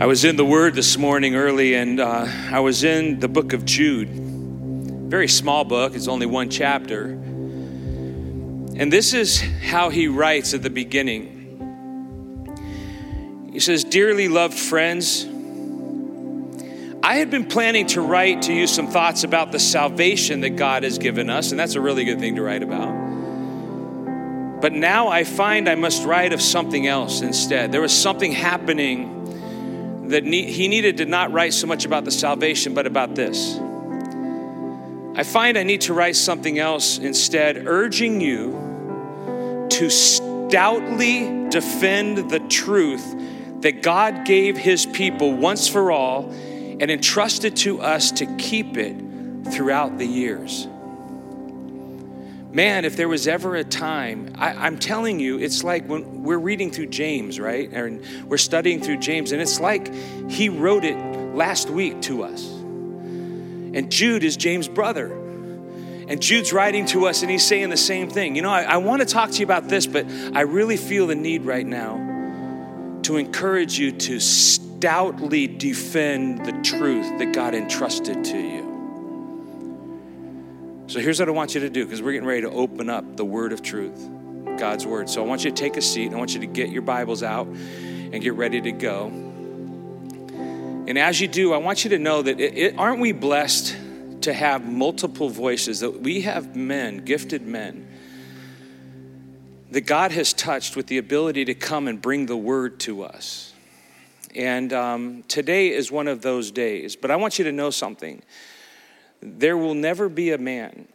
I was in the Word this morning early, and uh, I was in the book of Jude. Very small book, it's only one chapter. And this is how he writes at the beginning. He says, Dearly loved friends, I had been planning to write to you some thoughts about the salvation that God has given us, and that's a really good thing to write about. But now I find I must write of something else instead. There was something happening that he needed to not write so much about the salvation, but about this. I find I need to write something else instead, urging you to stoutly defend the truth that God gave his people once for all and entrusted to us to keep it throughout the years man, if there was ever a time, I, am telling you, it's like when we're reading through James, right? And we're studying through James, and it's like he wrote it last week to us. And Jude is James' brother. And Jude's writing to us, and he's saying the same thing. You know, I, I want to talk to you about this, but I really feel the need right now to encourage you to stoutly defend the truth that God entrusted to you. So here's what I want you to do because we're getting ready to open up the word of truth, God's word. So I want you to take a seat. I want you to get your Bibles out and get ready to go. And as you do, I want you to know that it, it, aren't we blessed to have multiple voices? That we have men, gifted men, that God has touched with the ability to come and bring the word to us. And um, today is one of those days. But I want you to know something. There will never be a man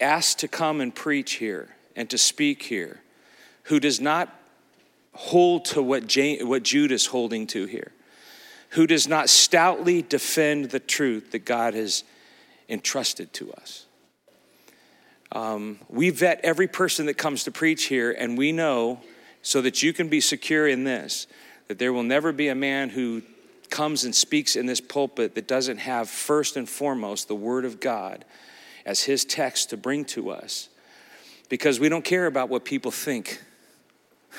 asked to come and preach here and to speak here who does not hold to what, what Jude is holding to here, who does not stoutly defend the truth that God has entrusted to us. Um, we vet every person that comes to preach here, and we know so that you can be secure in this that there will never be a man who comes and speaks in this pulpit that doesn't have first and foremost the Word of God as his text to bring to us. Because we don't care about what people think.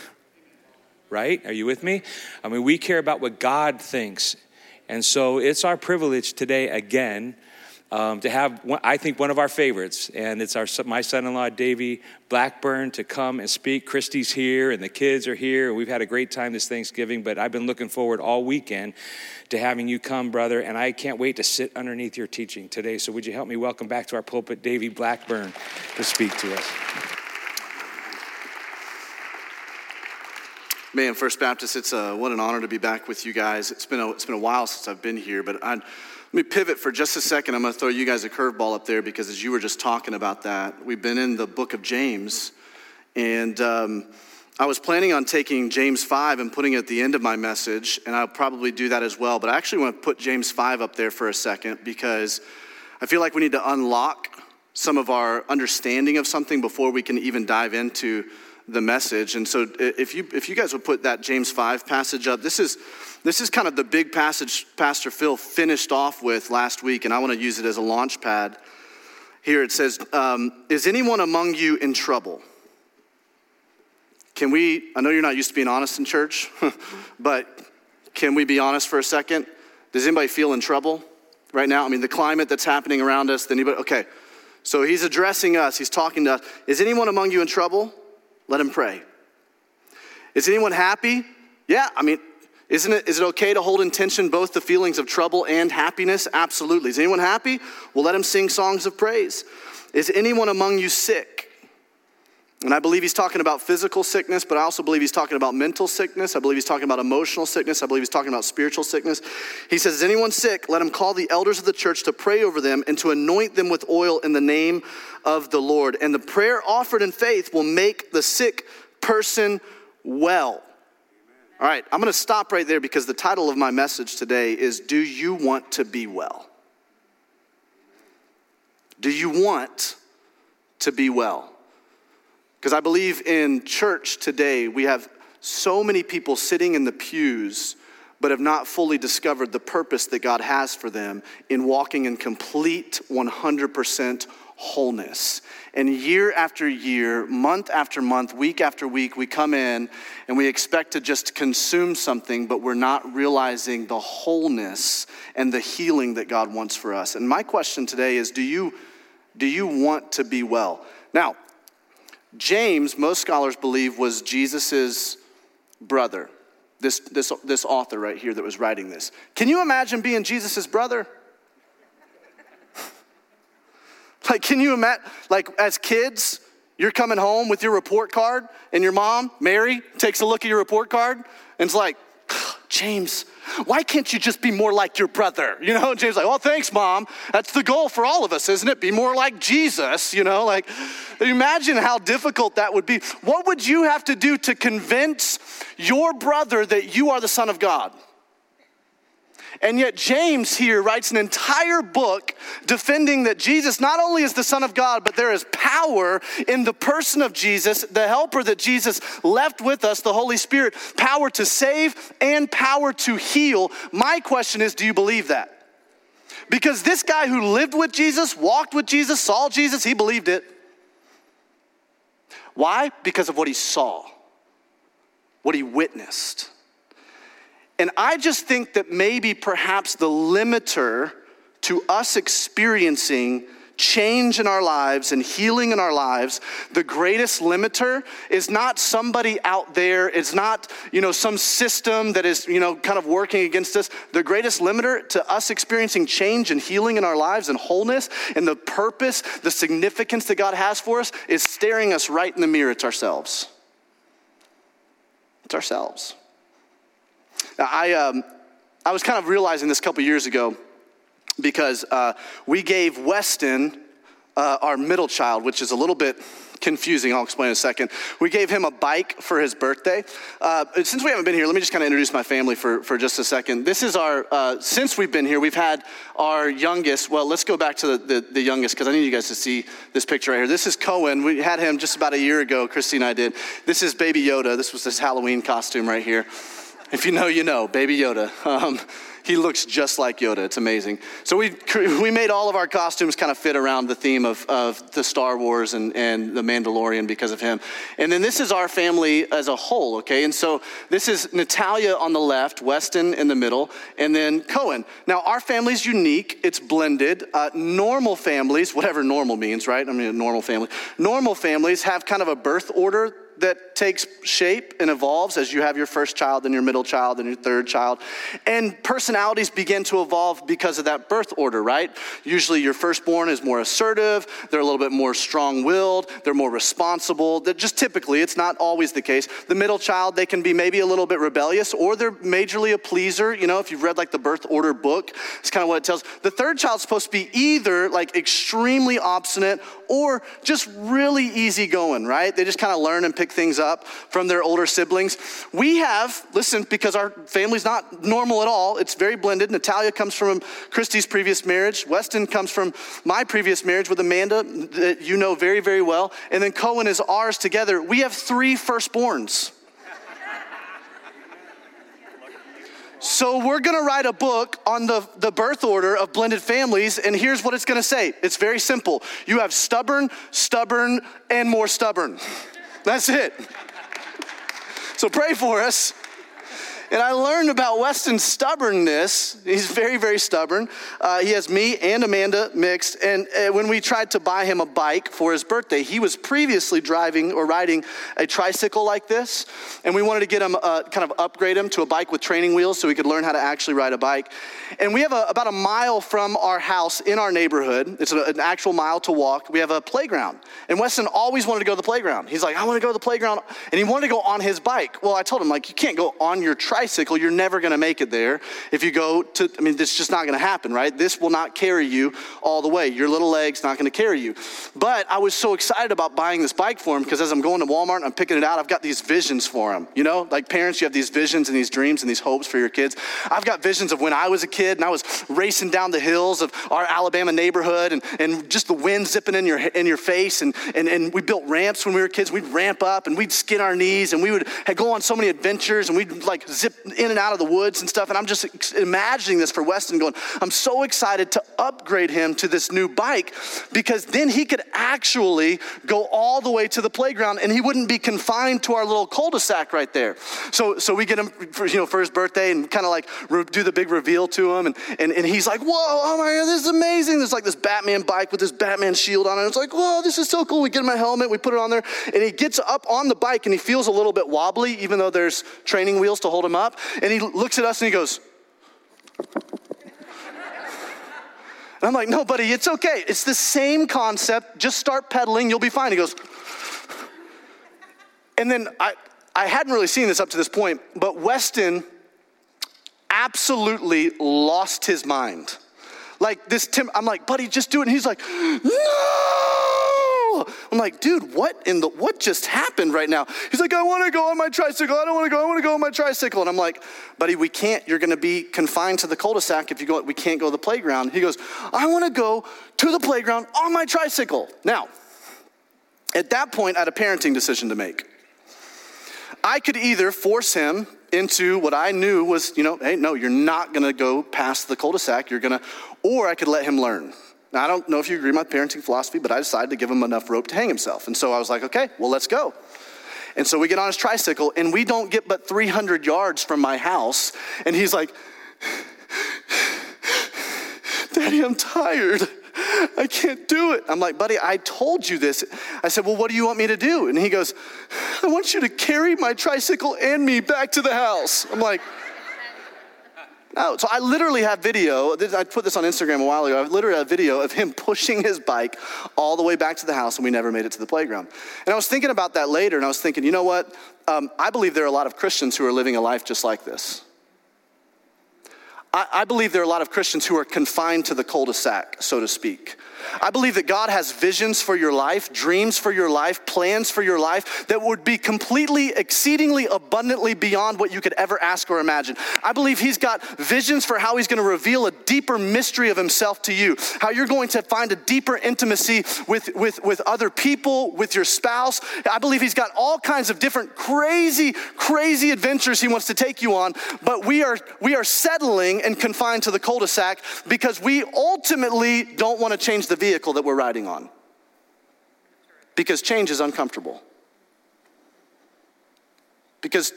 Right? Are you with me? I mean, we care about what God thinks. And so it's our privilege today, again, um, to have, I think, one of our favorites, and it's our my son-in-law Davey Blackburn to come and speak. Christy's here, and the kids are here. We've had a great time this Thanksgiving, but I've been looking forward all weekend to having you come, brother, and I can't wait to sit underneath your teaching today. So would you help me welcome back to our pulpit Davey Blackburn to speak to us? Man, First Baptist, it's a, what an honor to be back with you guys. It's been a, it's been a while since I've been here, but I let me pivot for just a second. I'm going to throw you guys a curveball up there because as you were just talking about that, we've been in the book of James. And um, I was planning on taking James 5 and putting it at the end of my message, and I'll probably do that as well. But I actually want to put James 5 up there for a second because I feel like we need to unlock some of our understanding of something before we can even dive into the message. And so if you, if you guys would put that James 5 passage up, this is, this is kind of the big passage Pastor Phil finished off with last week, and I want to use it as a launch pad. Here it says, um, Is anyone among you in trouble? Can we, I know you're not used to being honest in church, but can we be honest for a second? Does anybody feel in trouble right now? I mean, the climate that's happening around us, anybody, okay. So he's addressing us, he's talking to us. Is anyone among you in trouble? Let him pray. Is anyone happy? Yeah, I mean, isn't it, is it okay to hold in tension both the feelings of trouble and happiness? Absolutely. Is anyone happy? Well, let him sing songs of praise. Is anyone among you sick? And I believe he's talking about physical sickness, but I also believe he's talking about mental sickness. I believe he's talking about emotional sickness. I believe he's talking about spiritual sickness. He says, Is anyone sick? Let him call the elders of the church to pray over them and to anoint them with oil in the name of the Lord. And the prayer offered in faith will make the sick person well. All right, I'm going to stop right there because the title of my message today is Do You Want to Be Well? Do you want to be well? Because I believe in church today, we have so many people sitting in the pews but have not fully discovered the purpose that God has for them in walking in complete 100% wholeness. And year after year, month after month, week after week, we come in and we expect to just consume something, but we're not realizing the wholeness and the healing that God wants for us. And my question today is do you, do you want to be well? Now, James, most scholars believe, was Jesus' brother. This, this, this author right here that was writing this. Can you imagine being Jesus' brother? Like, can you imagine, like, as kids, you're coming home with your report card, and your mom, Mary, takes a look at your report card and it's like, James, why can't you just be more like your brother? You know, and James like, well, thanks, mom. That's the goal for all of us, isn't it? Be more like Jesus, you know, like imagine how difficult that would be. What would you have to do to convince your brother that you are the son of God? And yet, James here writes an entire book defending that Jesus not only is the Son of God, but there is power in the person of Jesus, the helper that Jesus left with us, the Holy Spirit, power to save and power to heal. My question is do you believe that? Because this guy who lived with Jesus, walked with Jesus, saw Jesus, he believed it. Why? Because of what he saw, what he witnessed. And I just think that maybe perhaps the limiter to us experiencing change in our lives and healing in our lives, the greatest limiter is not somebody out there, it's not, you know, some system that is, you know, kind of working against us. The greatest limiter to us experiencing change and healing in our lives and wholeness and the purpose, the significance that God has for us is staring us right in the mirror. It's ourselves. It's ourselves. I, um, I was kind of realizing this a couple years ago because uh, we gave Weston, uh, our middle child, which is a little bit confusing. I'll explain in a second. We gave him a bike for his birthday. Uh, since we haven't been here, let me just kind of introduce my family for, for just a second. This is our, uh, since we've been here, we've had our youngest. Well, let's go back to the, the, the youngest because I need you guys to see this picture right here. This is Cohen. We had him just about a year ago, Christy and I did. This is Baby Yoda. This was his Halloween costume right here. If you know, you know, Baby Yoda. Um, he looks just like Yoda. It's amazing. So we, we made all of our costumes kind of fit around the theme of, of the Star Wars and, and the Mandalorian because of him. And then this is our family as a whole, okay? And so this is Natalia on the left, Weston in the middle, and then Cohen. Now, our family's unique. It's blended. Uh, normal families, whatever normal means, right? I mean, a normal family. Normal families have kind of a birth order that takes shape and evolves as you have your first child and your middle child and your third child. And personalities begin to evolve because of that birth order, right? Usually your firstborn is more assertive, they're a little bit more strong willed, they're more responsible. They're just typically, it's not always the case. The middle child, they can be maybe a little bit rebellious or they're majorly a pleaser. You know, if you've read like the birth order book, it's kind of what it tells. The third child's supposed to be either like extremely obstinate or just really easygoing, right? They just kind of learn and pick things up from their older siblings. We have, listen, because our family's not normal at all, it's very blended. Natalia comes from Christy's previous marriage, Weston comes from my previous marriage with Amanda, that you know very, very well, and then Cohen is ours together. We have three firstborns. So, we're gonna write a book on the, the birth order of blended families, and here's what it's gonna say it's very simple. You have stubborn, stubborn, and more stubborn. That's it. So, pray for us. And I learned about Weston's stubbornness. He's very, very stubborn. Uh, he has me and Amanda mixed. And uh, when we tried to buy him a bike for his birthday, he was previously driving or riding a tricycle like this. And we wanted to get him, uh, kind of upgrade him to a bike with training wheels so he could learn how to actually ride a bike. And we have a, about a mile from our house in our neighborhood. It's an actual mile to walk. We have a playground. And Weston always wanted to go to the playground. He's like, I want to go to the playground. And he wanted to go on his bike. Well, I told him, like, you can't go on your tricycle tricycle, you're never going to make it there. If you go to, I mean, this just not going to happen, right? This will not carry you all the way. Your little leg's not going to carry you. But I was so excited about buying this bike for him because as I'm going to Walmart and I'm picking it out, I've got these visions for him. You know, like parents, you have these visions and these dreams and these hopes for your kids. I've got visions of when I was a kid and I was racing down the hills of our Alabama neighborhood and, and just the wind zipping in your, in your face. And, and, and we built ramps when we were kids. We'd ramp up and we'd skin our knees and we would go on so many adventures and we'd like zip zip in and out of the woods and stuff. And I'm just imagining this for Weston going, I'm so excited to upgrade him to this new bike because then he could actually go all the way to the playground and he wouldn't be confined to our little cul-de-sac right there. So, so we get him for, you know, for his birthday and kind of like re- do the big reveal to him. And, and, and he's like, whoa, oh my God, this is amazing. There's like this Batman bike with this Batman shield on it. It's like, whoa, this is so cool. We get him a helmet, we put it on there, and he gets up on the bike and he feels a little bit wobbly, even though there's training wheels to hold him up. And he looks at us and he goes, and I'm like, no, buddy, it's okay. It's the same concept. Just start pedaling, you'll be fine. He goes, and then I, I hadn't really seen this up to this point, but Weston absolutely lost his mind. Like this Tim, I'm like, buddy, just do it. And he's like, no. I'm like, dude, what in the what just happened right now? He's like, I want to go on my tricycle. I don't want to go. I want to go on my tricycle. And I'm like, buddy, we can't. You're going to be confined to the cul-de-sac if you go. We can't go to the playground. He goes, I want to go to the playground on my tricycle. Now, at that point, I had a parenting decision to make. I could either force him into what I knew was, you know, hey, no, you're not gonna go past the cul de sac, you're gonna, or I could let him learn. Now, I don't know if you agree with my parenting philosophy, but I decided to give him enough rope to hang himself. And so I was like, okay, well, let's go. And so we get on his tricycle, and we don't get but 300 yards from my house. And he's like, Daddy, I'm tired. I can't do it. I'm like, buddy, I told you this. I said, well, what do you want me to do? And he goes, I want you to carry my tricycle and me back to the house. I'm like, no. So I literally have video. I put this on Instagram a while ago. I literally have video of him pushing his bike all the way back to the house, and we never made it to the playground. And I was thinking about that later, and I was thinking, you know what? Um, I believe there are a lot of Christians who are living a life just like this. I, I believe there are a lot of Christians who are confined to the cul de sac, so to speak. I believe that God has visions for your life, dreams for your life, plans for your life that would be completely, exceedingly, abundantly beyond what you could ever ask or imagine. I believe He's got visions for how He's going to reveal a deeper mystery of Himself to you, how you're going to find a deeper intimacy with, with, with other people, with your spouse. I believe He's got all kinds of different crazy, crazy adventures He wants to take you on, but we are, we are settling and confined to the cul de sac because we ultimately don't want to change the vehicle that we're riding on. Because change is uncomfortable. Because,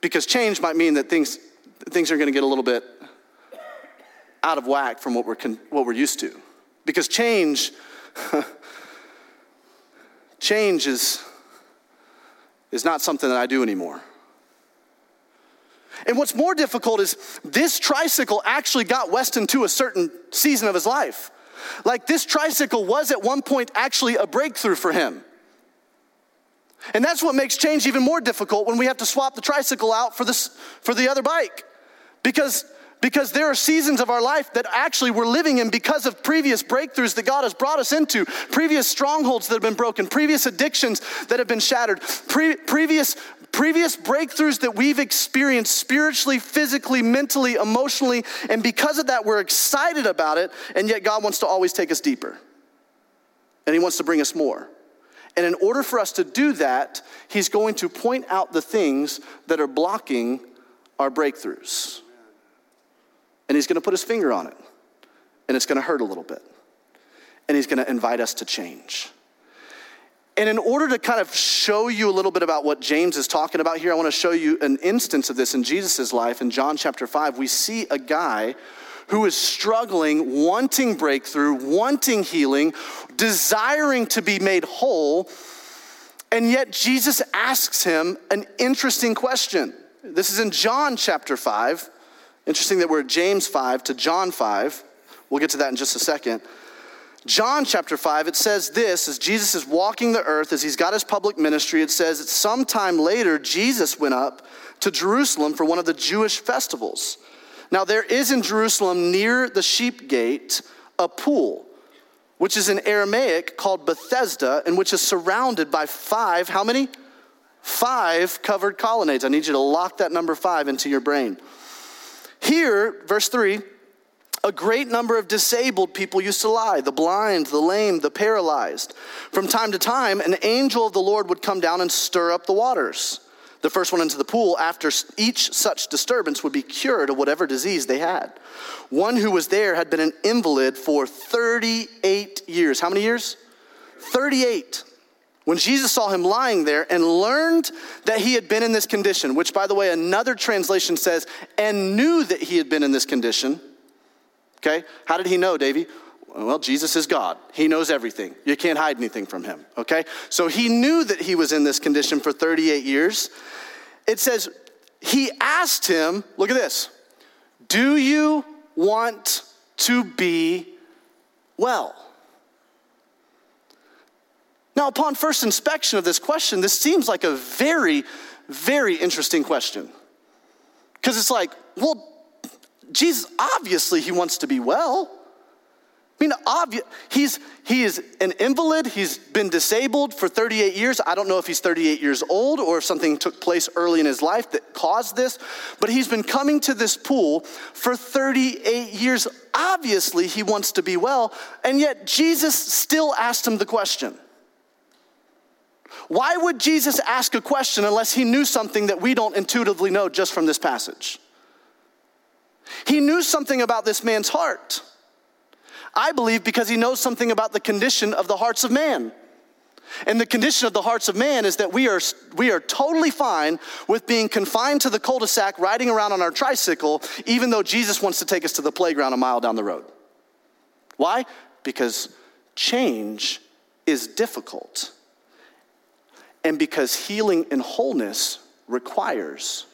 because change might mean that things, things are going to get a little bit out of whack from what we're, what we're used to. Because change, change is, is not something that I do anymore. And what's more difficult is this tricycle actually got Weston to a certain season of his life. Like this tricycle was at one point actually a breakthrough for him. And that's what makes change even more difficult when we have to swap the tricycle out for, this, for the other bike. Because, because there are seasons of our life that actually we're living in because of previous breakthroughs that God has brought us into, previous strongholds that have been broken, previous addictions that have been shattered, pre- previous previous breakthroughs that we've experienced spiritually, physically, mentally, emotionally, and because of that, we're excited about it, and yet God wants to always take us deeper. And He wants to bring us more. And in order for us to do that, He's going to point out the things that are blocking our breakthroughs. And He's going to put His finger on it, and it's going to hurt a little bit. And He's going to invite us to change. And in order to kind of show you a little bit about what James is talking about here, I want to show you an instance of this in Jesus' life. In John chapter 5, we see a guy who is struggling, wanting breakthrough, wanting healing, desiring to be made whole. And yet Jesus asks him an interesting question. This is in John chapter 5. Interesting that we're at James 5 to John 5. We'll get to that in just a second. John chapter 5, it says this as Jesus is walking the earth, as he's got his public ministry, it says that sometime later, Jesus went up to Jerusalem for one of the Jewish festivals. Now, there is in Jerusalem near the sheep gate a pool, which is in Aramaic called Bethesda, and which is surrounded by five, how many? Five covered colonnades. I need you to lock that number five into your brain. Here, verse 3 a great number of disabled people used to lie the blind, the lame, the paralyzed. From time to time, an angel of the Lord would come down and stir up the waters. The first one into the pool after each such disturbance would be cured of whatever disease they had. One who was there had been an invalid for 38 years. How many years? 38. When Jesus saw him lying there and learned that he had been in this condition, which, by the way, another translation says, and knew that he had been in this condition. Okay, how did he know, Davey? Well, Jesus is God. He knows everything. You can't hide anything from him, okay? So he knew that he was in this condition for 38 years. It says, he asked him, look at this, do you want to be well? Now, upon first inspection of this question, this seems like a very, very interesting question. Because it's like, well, Jesus, obviously, he wants to be well. I mean, obvious, he's, he is an invalid. He's been disabled for 38 years. I don't know if he's 38 years old or if something took place early in his life that caused this, but he's been coming to this pool for 38 years. Obviously, he wants to be well, and yet Jesus still asked him the question. Why would Jesus ask a question unless he knew something that we don't intuitively know just from this passage? He knew something about this man's heart. I believe because he knows something about the condition of the hearts of man. And the condition of the hearts of man is that we are, we are totally fine with being confined to the cul de sac, riding around on our tricycle, even though Jesus wants to take us to the playground a mile down the road. Why? Because change is difficult and because healing and wholeness requires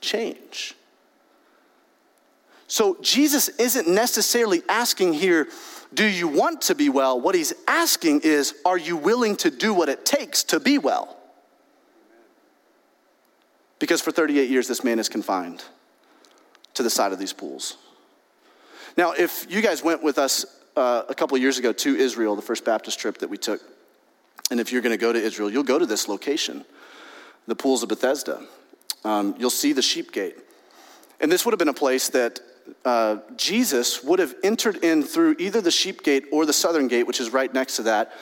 change. So Jesus isn't necessarily asking here, do you want to be well? What he's asking is, are you willing to do what it takes to be well? Because for 38 years, this man is confined to the side of these pools. Now, if you guys went with us uh, a couple years ago to Israel, the first Baptist trip that we took, and if you're going to go to Israel, you'll go to this location, the pools of Bethesda. Um, you'll see the sheep gate. And this would have been a place that uh, Jesus would have entered in through either the sheep gate or the southern gate, which is right next to that,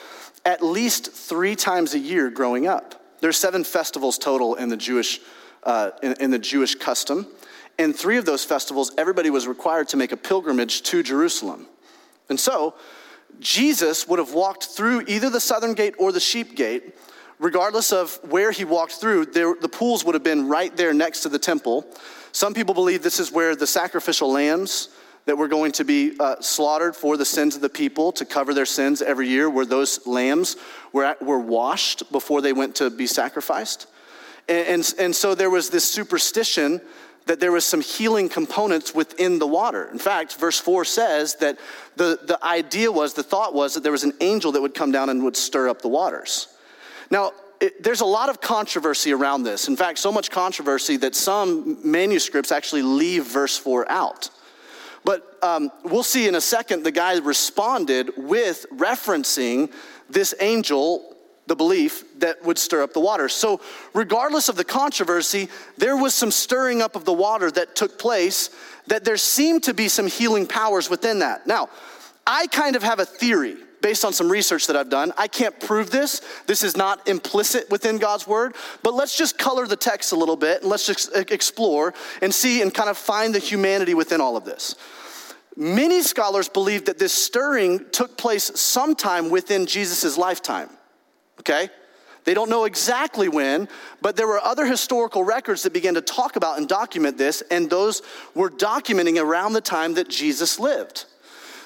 at least three times a year growing up. There's seven festivals total in the Jewish, uh, in, in the Jewish custom. And three of those festivals, everybody was required to make a pilgrimage to Jerusalem. And so, Jesus would have walked through either the southern gate or the sheep gate. Regardless of where he walked through, there, the pools would have been right there next to the temple. Some people believe this is where the sacrificial lambs that were going to be uh, slaughtered for the sins of the people to cover their sins every year, where those lambs were, at, were washed before they went to be sacrificed. And, and, and so there was this superstition that there was some healing components within the water. In fact, verse 4 says that the, the idea was, the thought was that there was an angel that would come down and would stir up the waters. Now, it, there's a lot of controversy around this. In fact, so much controversy that some manuscripts actually leave verse 4 out. But um, we'll see in a second, the guy responded with referencing this angel the belief that would stir up the water. So, regardless of the controversy, there was some stirring up of the water that took place, that there seemed to be some healing powers within that. Now, I kind of have a theory based on some research that I've done. I can't prove this. This is not implicit within God's word, but let's just color the text a little bit and let's just explore and see and kind of find the humanity within all of this. Many scholars believe that this stirring took place sometime within Jesus' lifetime okay? They don't know exactly when, but there were other historical records that began to talk about and document this, and those were documenting around the time that Jesus lived.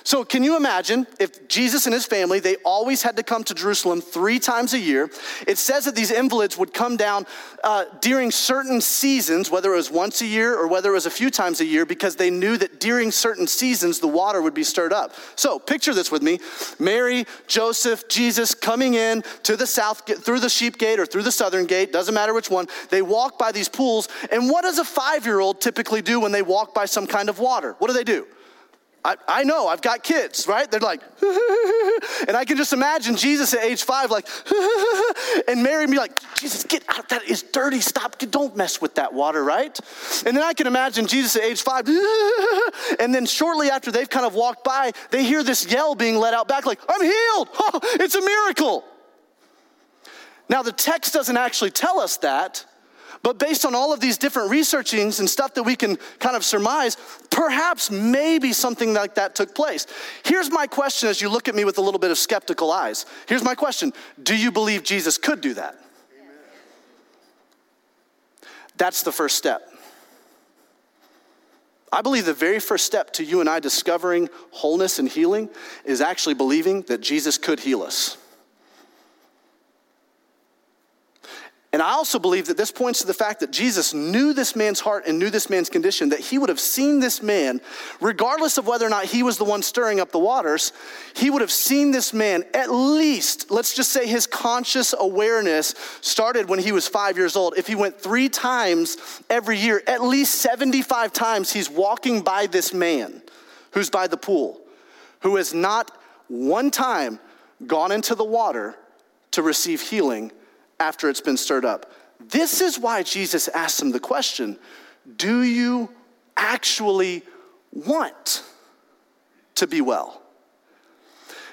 So, can you imagine if Jesus and his family, they always had to come to Jerusalem three times a year? It says that these invalids would come down uh, during certain seasons, whether it was once a year or whether it was a few times a year, because they knew that during certain seasons the water would be stirred up. So, picture this with me Mary, Joseph, Jesus coming in to the south, through the sheep gate or through the southern gate, doesn't matter which one. They walk by these pools. And what does a five year old typically do when they walk by some kind of water? What do they do? I, I know, I've got kids, right? They're like, and I can just imagine Jesus at age five, like, and Mary be like, Jesus, get out, that is dirty, stop, don't mess with that water, right? And then I can imagine Jesus at age five, and then shortly after they've kind of walked by, they hear this yell being let out back, like, I'm healed, oh, it's a miracle. Now, the text doesn't actually tell us that, But based on all of these different researchings and stuff that we can kind of surmise, perhaps maybe something like that took place. Here's my question as you look at me with a little bit of skeptical eyes. Here's my question Do you believe Jesus could do that? Amen. That's the first step. I believe the very first step to you and I discovering wholeness and healing is actually believing that Jesus could heal us. And I also believe that this points to the fact that Jesus knew this man's heart and knew this man's condition, that he would have seen this man, regardless of whether or not he was the one stirring up the waters, he would have seen this man at least, let's just say his conscious awareness started when he was five years old. If he went three times every year, at least 75 times, he's walking by this man who's by the pool, who has not one time gone into the water to receive healing after it's been stirred up. This is why Jesus asked him the question Do you actually want to be well?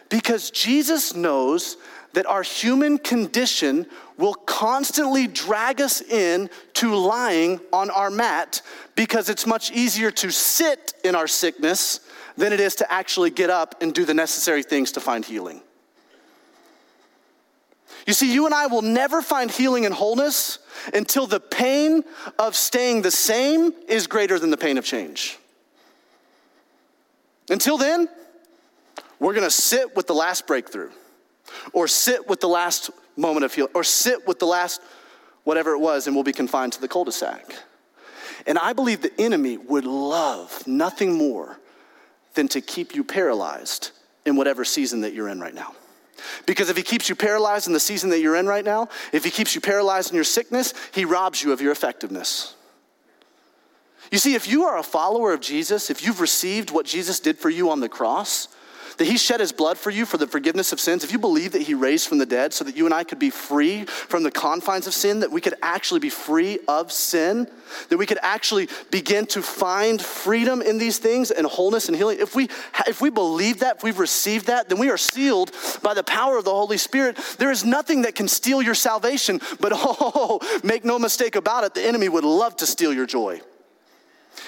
Because Jesus knows that our human condition will constantly drag us in to lying on our mat because it's much easier to sit in our sickness than it is to actually get up and do the necessary things to find healing. You see, you and I will never find healing and wholeness until the pain of staying the same is greater than the pain of change. Until then, we're gonna sit with the last breakthrough, or sit with the last moment of healing, or sit with the last whatever it was, and we'll be confined to the cul de sac. And I believe the enemy would love nothing more than to keep you paralyzed in whatever season that you're in right now. Because if he keeps you paralyzed in the season that you're in right now, if he keeps you paralyzed in your sickness, he robs you of your effectiveness. You see, if you are a follower of Jesus, if you've received what Jesus did for you on the cross, that he shed his blood for you for the forgiveness of sins, if you believe that he raised from the dead so that you and I could be free from the confines of sin, that we could actually be free of sin, that we could actually begin to find freedom in these things and wholeness and healing, if we, if we believe that, if we've received that, then we are sealed by the power of the Holy Spirit. There is nothing that can steal your salvation, but oh, make no mistake about it, the enemy would love to steal your joy.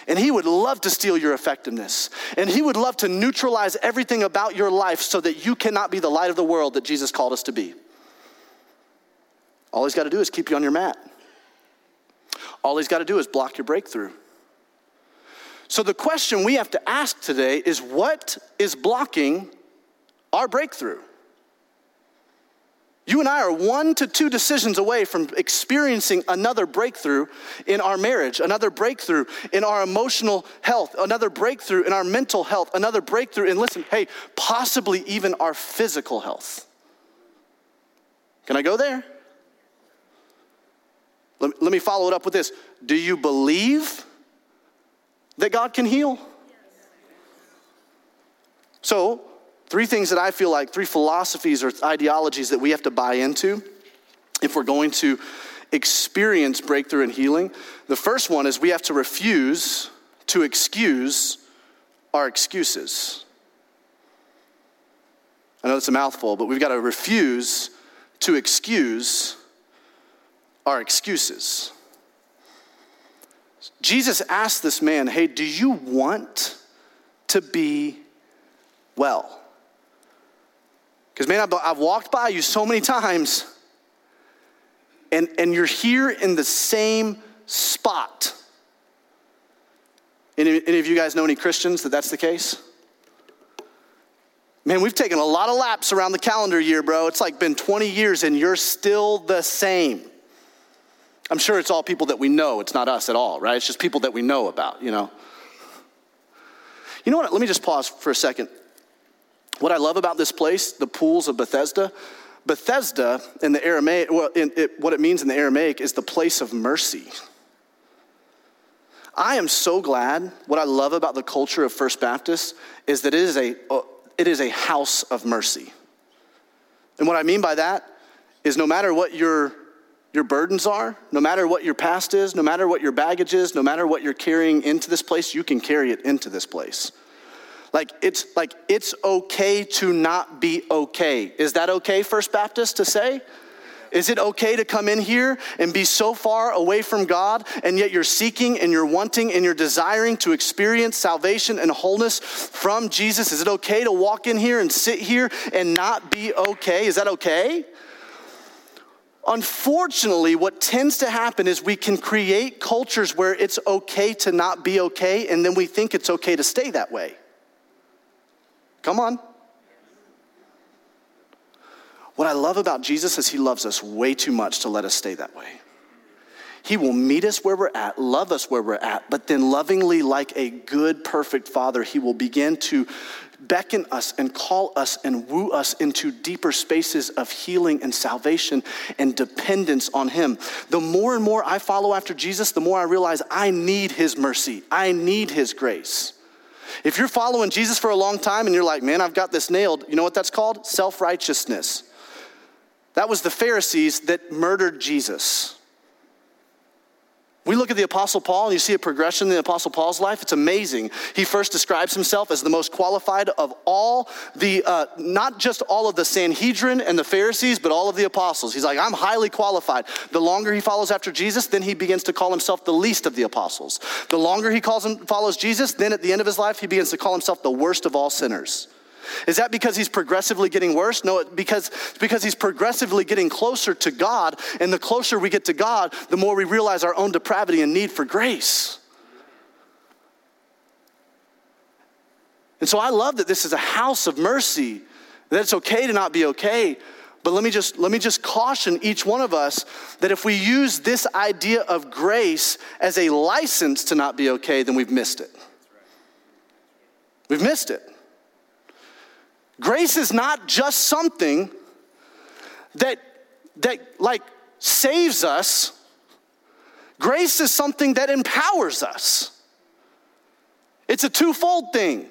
And he would love to steal your effectiveness. And he would love to neutralize everything about your life so that you cannot be the light of the world that Jesus called us to be. All he's got to do is keep you on your mat. All he's got to do is block your breakthrough. So the question we have to ask today is what is blocking our breakthrough? You and I are one to two decisions away from experiencing another breakthrough in our marriage, another breakthrough in our emotional health, another breakthrough in our mental health, another breakthrough in, listen, hey, possibly even our physical health. Can I go there? Let, let me follow it up with this. Do you believe that God can heal? So, Three things that I feel like, three philosophies or ideologies that we have to buy into if we're going to experience breakthrough and healing. The first one is we have to refuse to excuse our excuses. I know it's a mouthful, but we've got to refuse to excuse our excuses. Jesus asked this man, Hey, do you want to be well? Because, man, I've, I've walked by you so many times, and, and you're here in the same spot. Any, any of you guys know any Christians that that's the case? Man, we've taken a lot of laps around the calendar year, bro. It's like been 20 years and you're still the same. I'm sure it's all people that we know. It's not us at all, right? It's just people that we know about, you know. You know what? Let me just pause for a second. What I love about this place, the pools of Bethesda, Bethesda in the Aramaic, well, in, it, what it means in the Aramaic is the place of mercy. I am so glad. What I love about the culture of First Baptist is that it is a, uh, it is a house of mercy. And what I mean by that is no matter what your, your burdens are, no matter what your past is, no matter what your baggage is, no matter what you're carrying into this place, you can carry it into this place. Like it's like it's okay to not be okay. Is that okay, First Baptist, to say? is it okay to come in here and be so far away from God and yet you're seeking and you're wanting and you're desiring to experience salvation and wholeness from Jesus? Is it okay to walk in here and sit here and not be okay? Is that okay? Unfortunately, what tends to happen is we can create cultures where it's okay to not be okay, and then we think it's okay to stay that way. Come on. What I love about Jesus is he loves us way too much to let us stay that way. He will meet us where we're at, love us where we're at, but then lovingly, like a good, perfect father, he will begin to beckon us and call us and woo us into deeper spaces of healing and salvation and dependence on Him. The more and more I follow after Jesus, the more I realize I need His mercy, I need His grace. If you're following Jesus for a long time and you're like, man, I've got this nailed, you know what that's called? Self righteousness. That was the Pharisees that murdered Jesus. We look at the Apostle Paul and you see a progression in the Apostle Paul's life. It's amazing. He first describes himself as the most qualified of all the, uh, not just all of the Sanhedrin and the Pharisees, but all of the apostles. He's like, I'm highly qualified. The longer he follows after Jesus, then he begins to call himself the least of the apostles. The longer he calls him, follows Jesus, then at the end of his life, he begins to call himself the worst of all sinners. Is that because he's progressively getting worse? No, because, because he's progressively getting closer to God. And the closer we get to God, the more we realize our own depravity and need for grace. And so I love that this is a house of mercy, that it's okay to not be okay. But let me just let me just caution each one of us that if we use this idea of grace as a license to not be okay, then we've missed it. We've missed it. Grace is not just something that, that like saves us. Grace is something that empowers us. It's a twofold thing.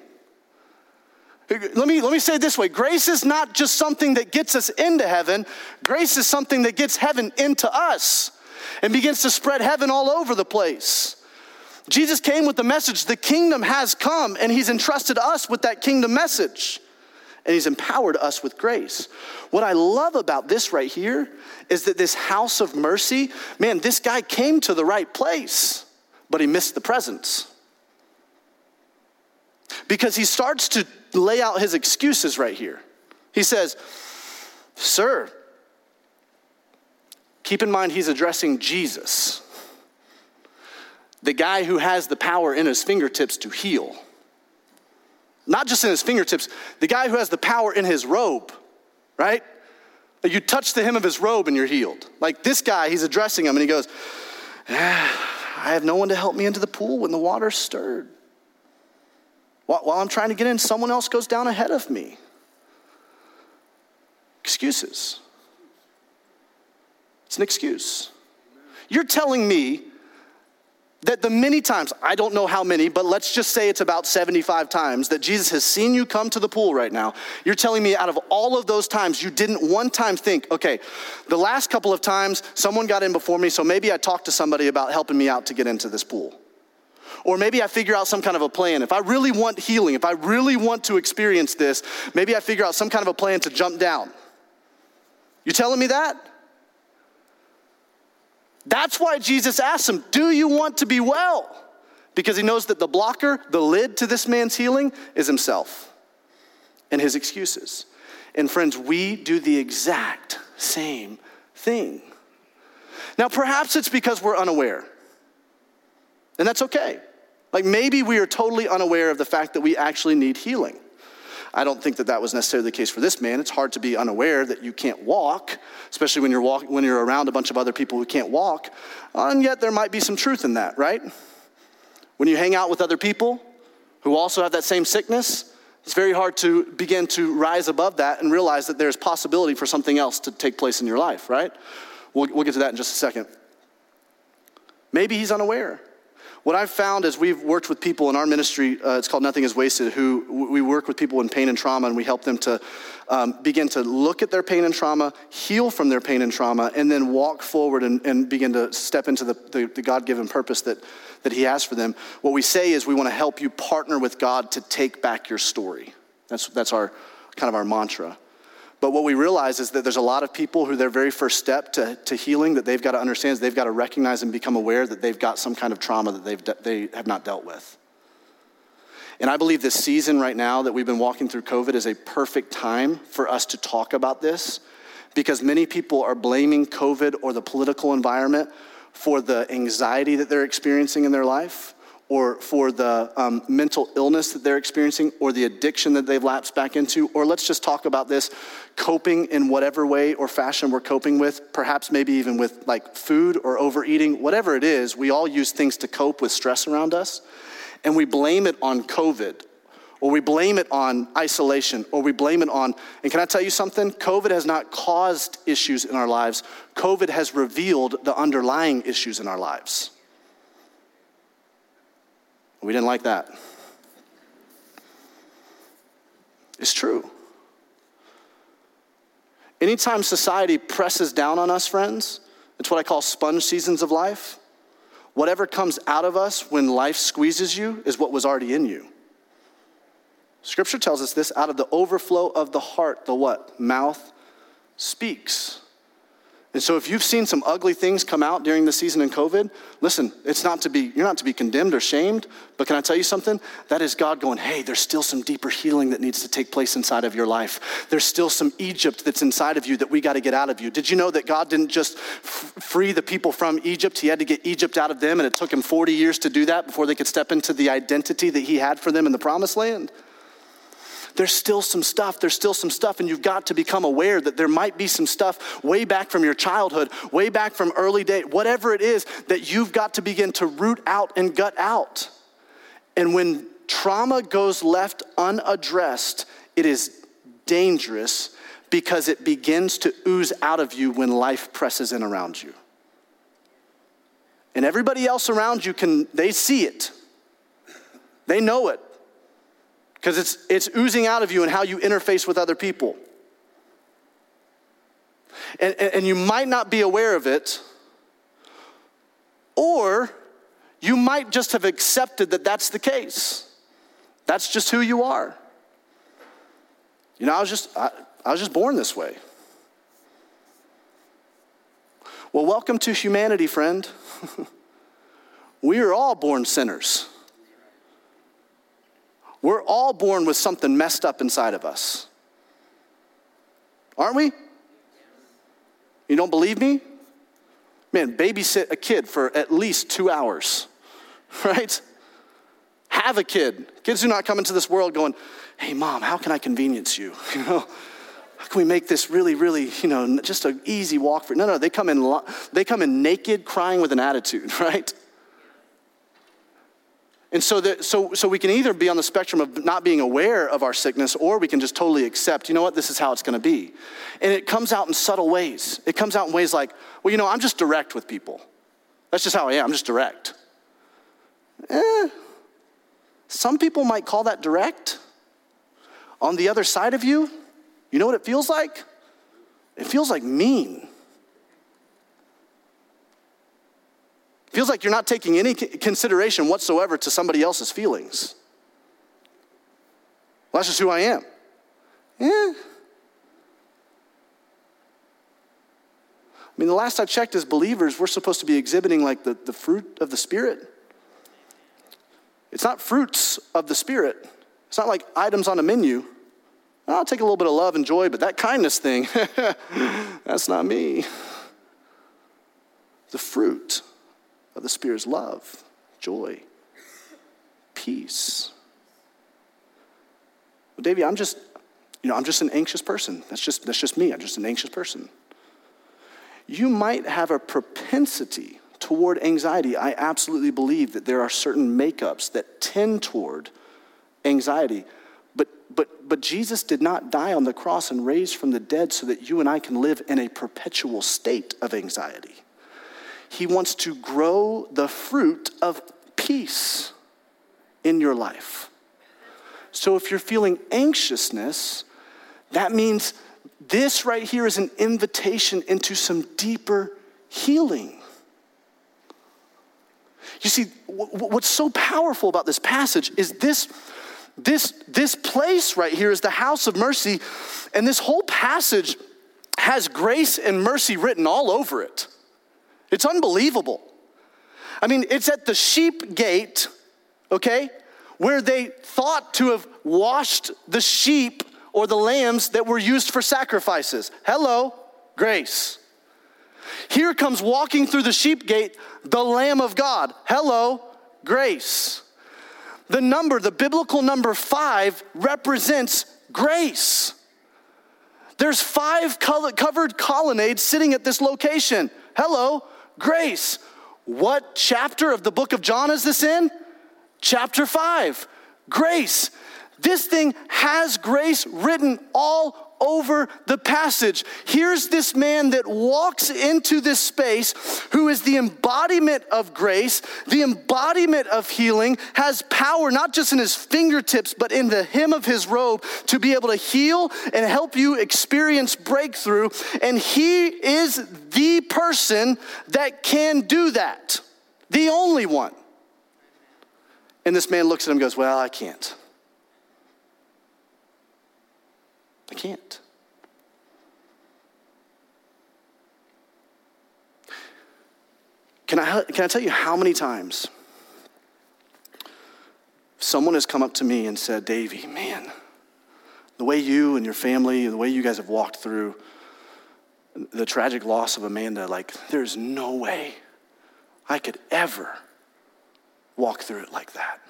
Let me, let me say it this way grace is not just something that gets us into heaven, grace is something that gets heaven into us and begins to spread heaven all over the place. Jesus came with the message the kingdom has come, and he's entrusted us with that kingdom message and he's empowered us with grace. What I love about this right here is that this house of mercy, man, this guy came to the right place, but he missed the presence. Because he starts to lay out his excuses right here. He says, Sir, keep in mind he's addressing Jesus, the guy who has the power in his fingertips to heal. Not just in his fingertips, the guy who has the power in his robe, right? You touch the hem of his robe and you're healed. Like this guy, he's addressing him and he goes, ah, I have no one to help me into the pool when the water's stirred. While I'm trying to get in, someone else goes down ahead of me. Excuses. It's an excuse. You're telling me that the many times, I don't know how many, but let's just say it's about 75 times that Jesus has seen you come to the pool right now, you're telling me out of all of those times, you didn't one time think, okay, the last couple of times someone got in before me, so maybe I talked to somebody about helping me out to get into this pool. Or maybe I figure out some kind of a plan. If I really want healing, if I really want to experience this, maybe I figure out some kind of a plan to jump down. You telling me that? That's why Jesus asks him, Do you want to be well? Because he knows that the blocker, the lid to this man's healing, is himself and his excuses. And friends, we do the exact same thing. Now, perhaps it's because we're unaware, and that's okay. Like maybe we are totally unaware of the fact that we actually need healing. I don't think that that was necessarily the case for this man. It's hard to be unaware that you can't walk, especially when you're, walk, when you're around a bunch of other people who can't walk. And yet, there might be some truth in that, right? When you hang out with other people who also have that same sickness, it's very hard to begin to rise above that and realize that there's possibility for something else to take place in your life, right? We'll, we'll get to that in just a second. Maybe he's unaware. What I've found is we've worked with people in our ministry, uh, it's called Nothing is Wasted, who we work with people in pain and trauma and we help them to um, begin to look at their pain and trauma, heal from their pain and trauma, and then walk forward and, and begin to step into the, the, the God given purpose that, that He has for them. What we say is we want to help you partner with God to take back your story. That's, that's our kind of our mantra. But what we realize is that there's a lot of people who their very first step to, to healing that they've got to understand is they've got to recognize and become aware that they've got some kind of trauma that they've, they have not dealt with. And I believe this season right now that we've been walking through COVID is a perfect time for us to talk about this because many people are blaming COVID or the political environment for the anxiety that they're experiencing in their life or for the um, mental illness that they're experiencing or the addiction that they've lapsed back into, or let's just talk about this coping in whatever way or fashion we're coping with, perhaps maybe even with like food or overeating, whatever it is, we all use things to cope with stress around us, and we blame it on COVID. Or we blame it on isolation, or we blame it on, and can I tell you something? COVID has not caused issues in our lives. COVID has revealed the underlying issues in our lives. We didn't like that. It's true. Anytime society presses down on us, friends, it's what I call sponge seasons of life. Whatever comes out of us when life squeezes you is what was already in you. Scripture tells us this out of the overflow of the heart, the what? Mouth speaks. And so if you've seen some ugly things come out during the season in COVID, listen, it's not to be, you're not to be condemned or shamed, but can I tell you something? That is God going, hey, there's still some deeper healing that needs to take place inside of your life. There's still some Egypt that's inside of you that we got to get out of you. Did you know that God didn't just f- free the people from Egypt? He had to get Egypt out of them, and it took him 40 years to do that before they could step into the identity that he had for them in the promised land? There's still some stuff, there's still some stuff, and you've got to become aware that there might be some stuff way back from your childhood, way back from early day, whatever it is that you've got to begin to root out and gut out. And when trauma goes left unaddressed, it is dangerous because it begins to ooze out of you when life presses in around you. And everybody else around you can, they see it. They know it because it's, it's oozing out of you and how you interface with other people. And, and, and you might not be aware of it, or you might just have accepted that that's the case. That's just who you are. You know, I was just, I, I was just born this way. Well, welcome to humanity, friend. we are all born sinners. We're all born with something messed up inside of us. Aren't we? You don't believe me? Man, babysit a kid for at least two hours, right? Have a kid. Kids do not come into this world going, hey, mom, how can I convenience you? You know, how can we make this really, really, you know, just an easy walk for? No, no, they come in, they come in naked, crying with an attitude, right? And so, that, so, so we can either be on the spectrum of not being aware of our sickness, or we can just totally accept, you know what, this is how it's going to be. And it comes out in subtle ways. It comes out in ways like, well, you know, I'm just direct with people. That's just how I am. I'm just direct. Eh, some people might call that direct. On the other side of you, you know what it feels like? It feels like mean. Feels like you're not taking any consideration whatsoever to somebody else's feelings. Well, that's just who I am. Yeah. I mean, the last I checked as believers, we're supposed to be exhibiting like the, the fruit of the Spirit. It's not fruits of the Spirit, it's not like items on a menu. I'll take a little bit of love and joy, but that kindness thing, that's not me. The fruit of the Spirit's love, joy, peace. Well, Davey, I'm just, you know, I'm just an anxious person. That's just, that's just me. I'm just an anxious person. You might have a propensity toward anxiety. I absolutely believe that there are certain makeups that tend toward anxiety. But, but, but Jesus did not die on the cross and raise from the dead so that you and I can live in a perpetual state of anxiety. He wants to grow the fruit of peace in your life. So if you're feeling anxiousness, that means this right here is an invitation into some deeper healing. You see, what's so powerful about this passage is this, this, this place right here is the house of mercy, and this whole passage has grace and mercy written all over it. It's unbelievable. I mean, it's at the sheep gate, okay, where they thought to have washed the sheep or the lambs that were used for sacrifices. Hello, grace. Here comes walking through the sheep gate the Lamb of God. Hello, grace. The number, the biblical number five, represents grace. There's five covered colonnades sitting at this location. Hello, grace. What chapter of the book of John is this in? Chapter 5. Grace. This thing has grace written all over the passage. Here's this man that walks into this space who is the embodiment of grace, the embodiment of healing, has power not just in his fingertips, but in the hem of his robe to be able to heal and help you experience breakthrough. And he is the person that can do that, the only one. And this man looks at him and goes, Well, I can't. I can't. Can I, can I tell you how many times someone has come up to me and said, Davey, man, the way you and your family, the way you guys have walked through the tragic loss of Amanda, like, there's no way I could ever walk through it like that.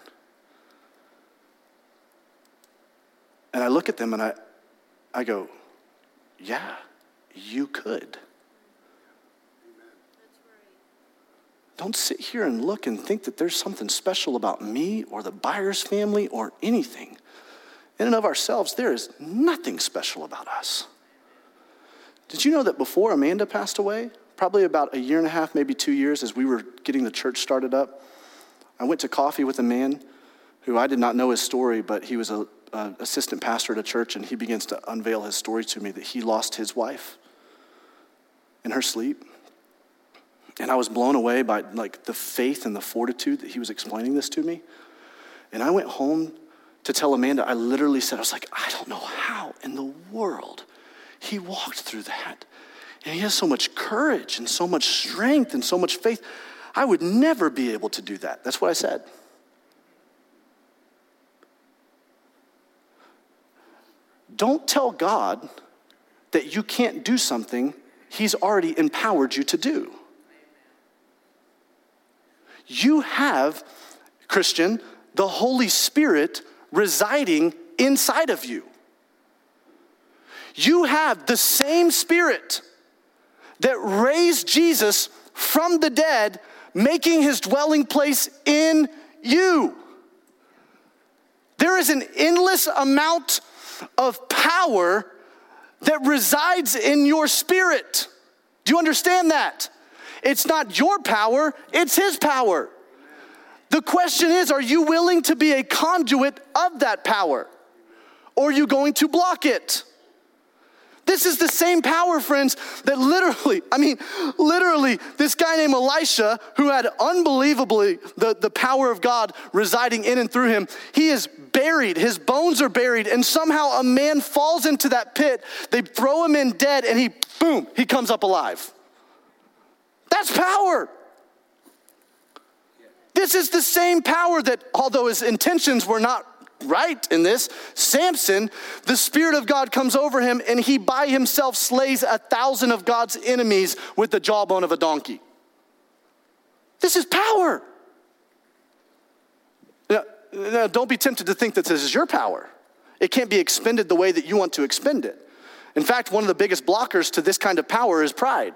And I look at them and I, I go, yeah, you could. Don't sit here and look and think that there's something special about me or the buyer's family or anything. In and of ourselves, there is nothing special about us. Did you know that before Amanda passed away, probably about a year and a half, maybe two years, as we were getting the church started up, I went to coffee with a man who I did not know his story, but he was a uh, assistant pastor at a church, and he begins to unveil his story to me that he lost his wife in her sleep. And I was blown away by like the faith and the fortitude that he was explaining this to me. And I went home to tell Amanda, I literally said, I was like, I don't know how in the world he walked through that. And he has so much courage and so much strength and so much faith. I would never be able to do that. That's what I said. Don't tell God that you can't do something He's already empowered you to do. You have, Christian, the Holy Spirit residing inside of you. You have the same Spirit that raised Jesus from the dead, making his dwelling place in you. There is an endless amount of power that resides in your spirit. Do you understand that? It's not your power, it's His power. The question is are you willing to be a conduit of that power? Or are you going to block it? This is the same power, friends, that literally, I mean, literally, this guy named Elisha, who had unbelievably the, the power of God residing in and through him, he is buried. His bones are buried, and somehow a man falls into that pit. They throw him in dead, and he, boom, he comes up alive. That's power. This is the same power that, although his intentions were not right in this. Samson, the Spirit of God comes over him and he by himself slays a thousand of God's enemies with the jawbone of a donkey. This is power. Now, now, don't be tempted to think that this is your power. It can't be expended the way that you want to expend it. In fact, one of the biggest blockers to this kind of power is pride.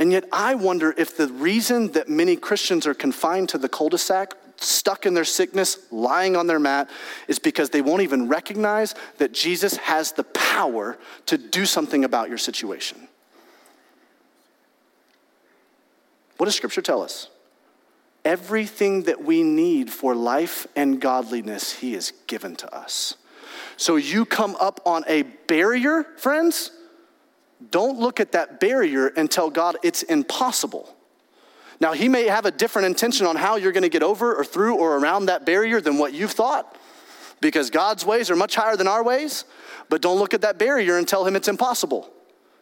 And yet, I wonder if the reason that many Christians are confined to the cul de sac, stuck in their sickness, lying on their mat, is because they won't even recognize that Jesus has the power to do something about your situation. What does Scripture tell us? Everything that we need for life and godliness, He has given to us. So you come up on a barrier, friends don't look at that barrier and tell God it's impossible. Now, He may have a different intention on how you're going to get over or through or around that barrier than what you've thought, because God's ways are much higher than our ways. But don't look at that barrier and tell him it's impossible.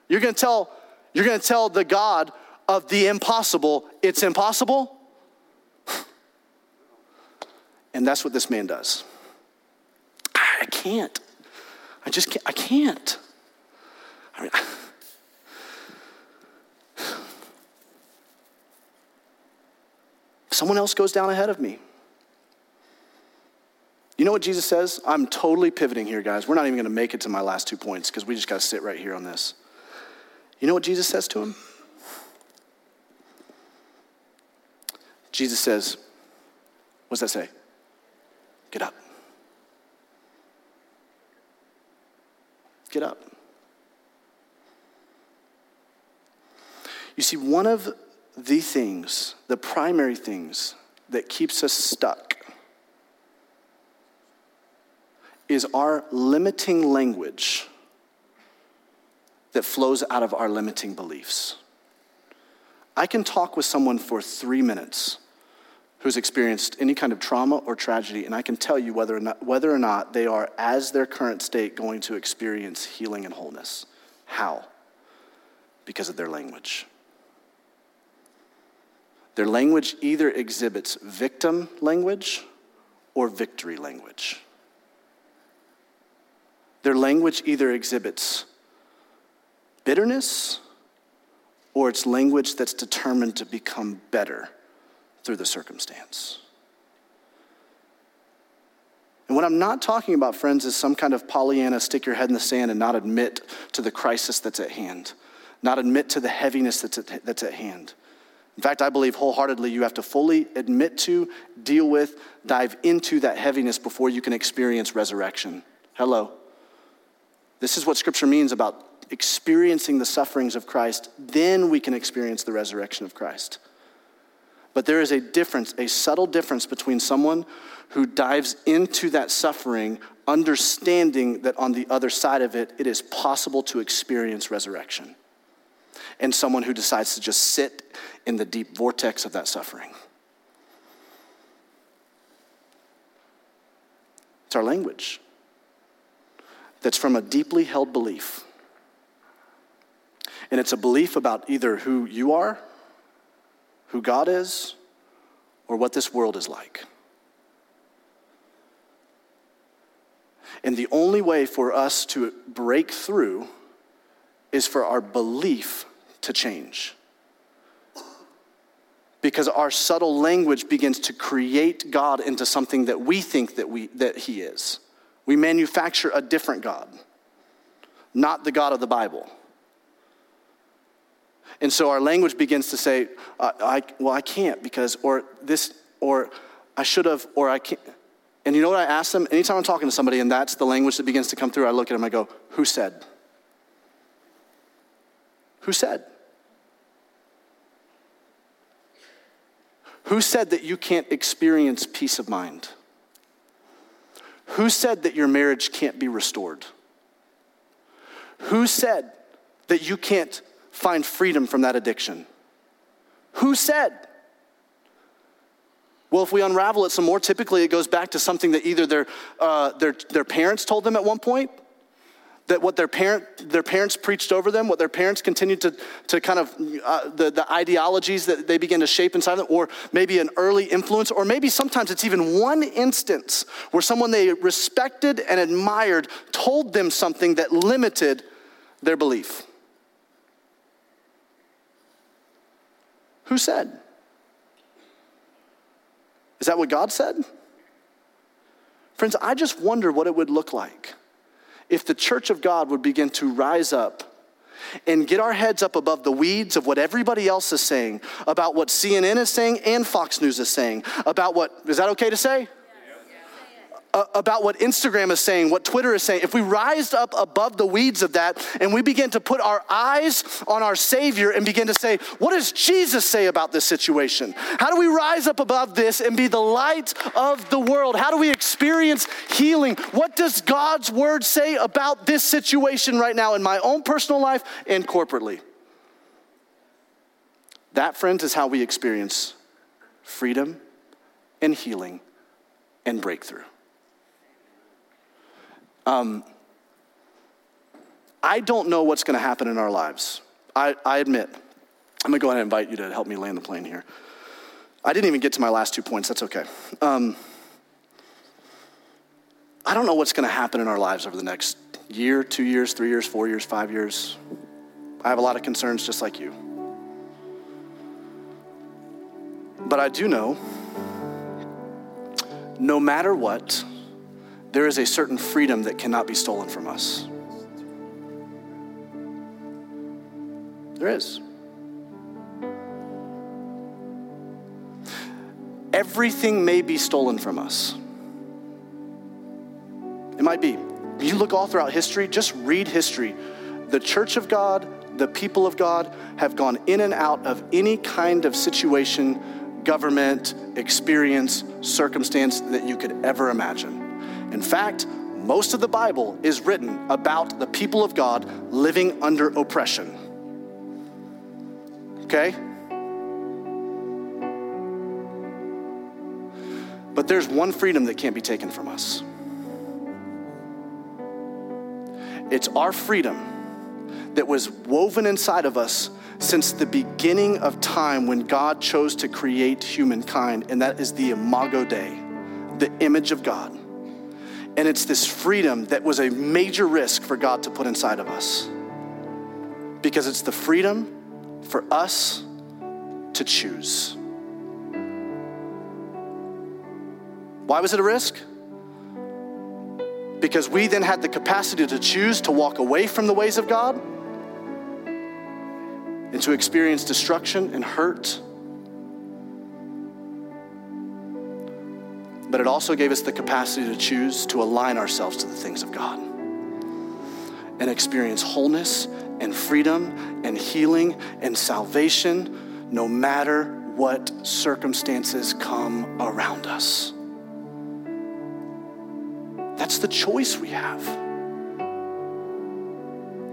You're going to tell you're going to tell the God of the impossible it's impossible? And that's what this man does. I can't. I just can't. I can't. I mean, someone else goes down ahead of me. You know what Jesus says? I'm totally pivoting here, guys. We're not even going to make it to my last two points because we just got to sit right here on this. You know what Jesus says to him? Jesus says, What does that say? Get up. Get up. You see, one of the things, the primary things that keeps us stuck is our limiting language that flows out of our limiting beliefs. I can talk with someone for three minutes who's experienced any kind of trauma or tragedy, and I can tell you whether or not, whether or not they are, as their current state, going to experience healing and wholeness. How? Because of their language. Their language either exhibits victim language or victory language. Their language either exhibits bitterness or it's language that's determined to become better through the circumstance. And what I'm not talking about, friends, is some kind of Pollyanna stick your head in the sand and not admit to the crisis that's at hand, not admit to the heaviness that's at, that's at hand. In fact, I believe wholeheartedly you have to fully admit to, deal with, dive into that heaviness before you can experience resurrection. Hello. This is what Scripture means about experiencing the sufferings of Christ. Then we can experience the resurrection of Christ. But there is a difference, a subtle difference between someone who dives into that suffering, understanding that on the other side of it, it is possible to experience resurrection, and someone who decides to just sit in the deep vortex of that suffering. It's our language that's from a deeply held belief. And it's a belief about either who you are who God is or what this world is like. And the only way for us to break through is for our belief to change. Because our subtle language begins to create God into something that we think that, we, that He is. We manufacture a different God, not the God of the Bible. And so our language begins to say, I, I, well, I can't because, or this, or I should have, or I can't. And you know what I ask them? Anytime I'm talking to somebody and that's the language that begins to come through, I look at them, I go, Who said? Who said? Who said that you can't experience peace of mind? Who said that your marriage can't be restored? Who said that you can't find freedom from that addiction? Who said? Well, if we unravel it some more, typically it goes back to something that either their, uh, their, their parents told them at one point, that what their, parent, their parents preached over them, what their parents continued to, to kind of, uh, the, the ideologies that they began to shape inside them, or maybe an early influence, or maybe sometimes it's even one instance where someone they respected and admired told them something that limited their belief. Who said? Is that what God said? Friends, I just wonder what it would look like if the church of God would begin to rise up and get our heads up above the weeds of what everybody else is saying, about what CNN is saying and Fox News is saying, about what, is that okay to say? Uh, about what Instagram is saying, what Twitter is saying, if we rise up above the weeds of that and we begin to put our eyes on our Savior and begin to say, what does Jesus say about this situation? How do we rise up above this and be the light of the world? How do we experience healing? What does God's word say about this situation right now in my own personal life and corporately? That, friends, is how we experience freedom and healing and breakthrough. Um, I don't know what's going to happen in our lives. I, I admit. I'm going to go ahead and invite you to help me land the plane here. I didn't even get to my last two points. That's okay. Um, I don't know what's going to happen in our lives over the next year, two years, three years, four years, five years. I have a lot of concerns just like you. But I do know no matter what, there is a certain freedom that cannot be stolen from us. There is. Everything may be stolen from us. It might be. You look all throughout history, just read history. The church of God, the people of God have gone in and out of any kind of situation, government, experience, circumstance that you could ever imagine. In fact, most of the Bible is written about the people of God living under oppression. Okay? But there's one freedom that can't be taken from us. It's our freedom that was woven inside of us since the beginning of time when God chose to create humankind, and that is the Imago Dei, the image of God. And it's this freedom that was a major risk for God to put inside of us. Because it's the freedom for us to choose. Why was it a risk? because we then had the capacity to choose to walk away from the ways of God and to experience destruction and hurt. But it also gave us the capacity to choose to align ourselves to the things of God and experience wholeness and freedom and healing and salvation no matter what circumstances come around us. That's the choice we have.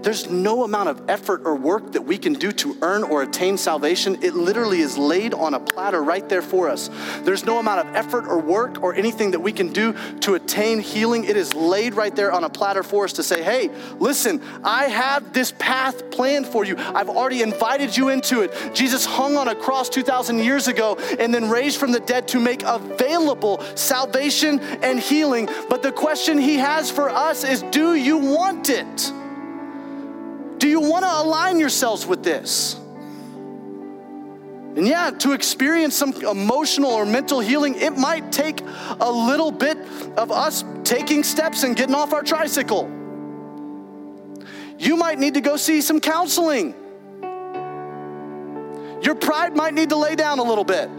There's no amount of effort or work that we can do to earn or attain salvation. It literally is laid on a platter right there for us. There's no amount of effort or work or anything that we can do to attain healing. It is laid right there on a platter for us to say, hey, listen, I have this path planned for you. I've already invited you into it. Jesus hung on a cross 2,000 years ago and then raised from the dead to make available salvation and healing. But the question he has for us is do you want it? Do you want to align yourselves with this? And yeah, to experience some emotional or mental healing, it might take a little bit of us taking steps and getting off our tricycle. You might need to go see some counseling. Your pride might need to lay down a little bit.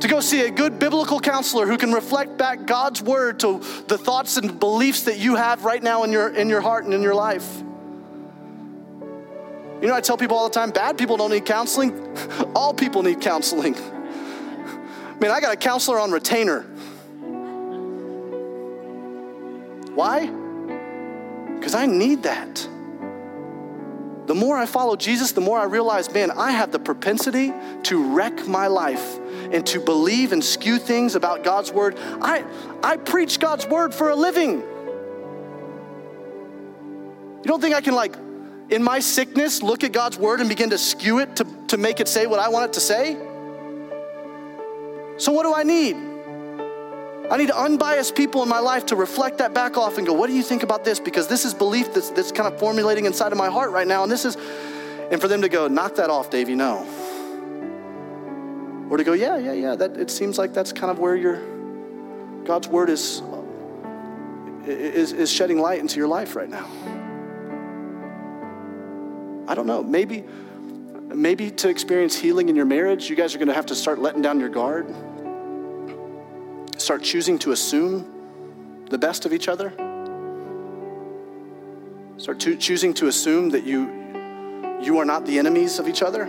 To go see a good biblical counselor who can reflect back God's word to the thoughts and beliefs that you have right now in your, in your heart and in your life. You know, I tell people all the time bad people don't need counseling, all people need counseling. Man, I got a counselor on retainer. Why? Because I need that. The more I follow Jesus, the more I realize, man, I have the propensity to wreck my life and to believe and skew things about God's word. I, I preach God's word for a living. You don't think I can, like, in my sickness, look at God's word and begin to skew it to, to make it say what I want it to say? So, what do I need? I need unbiased people in my life to reflect that back off and go, what do you think about this? Because this is belief that's, that's kind of formulating inside of my heart right now. And this is, and for them to go, knock that off, Davey, no. Or to go, yeah, yeah, yeah, that, it seems like that's kind of where your, God's word is, is, is shedding light into your life right now. I don't know. Maybe, maybe to experience healing in your marriage, you guys are going to have to start letting down your guard start choosing to assume the best of each other. Start to, choosing to assume that you, you are not the enemies of each other,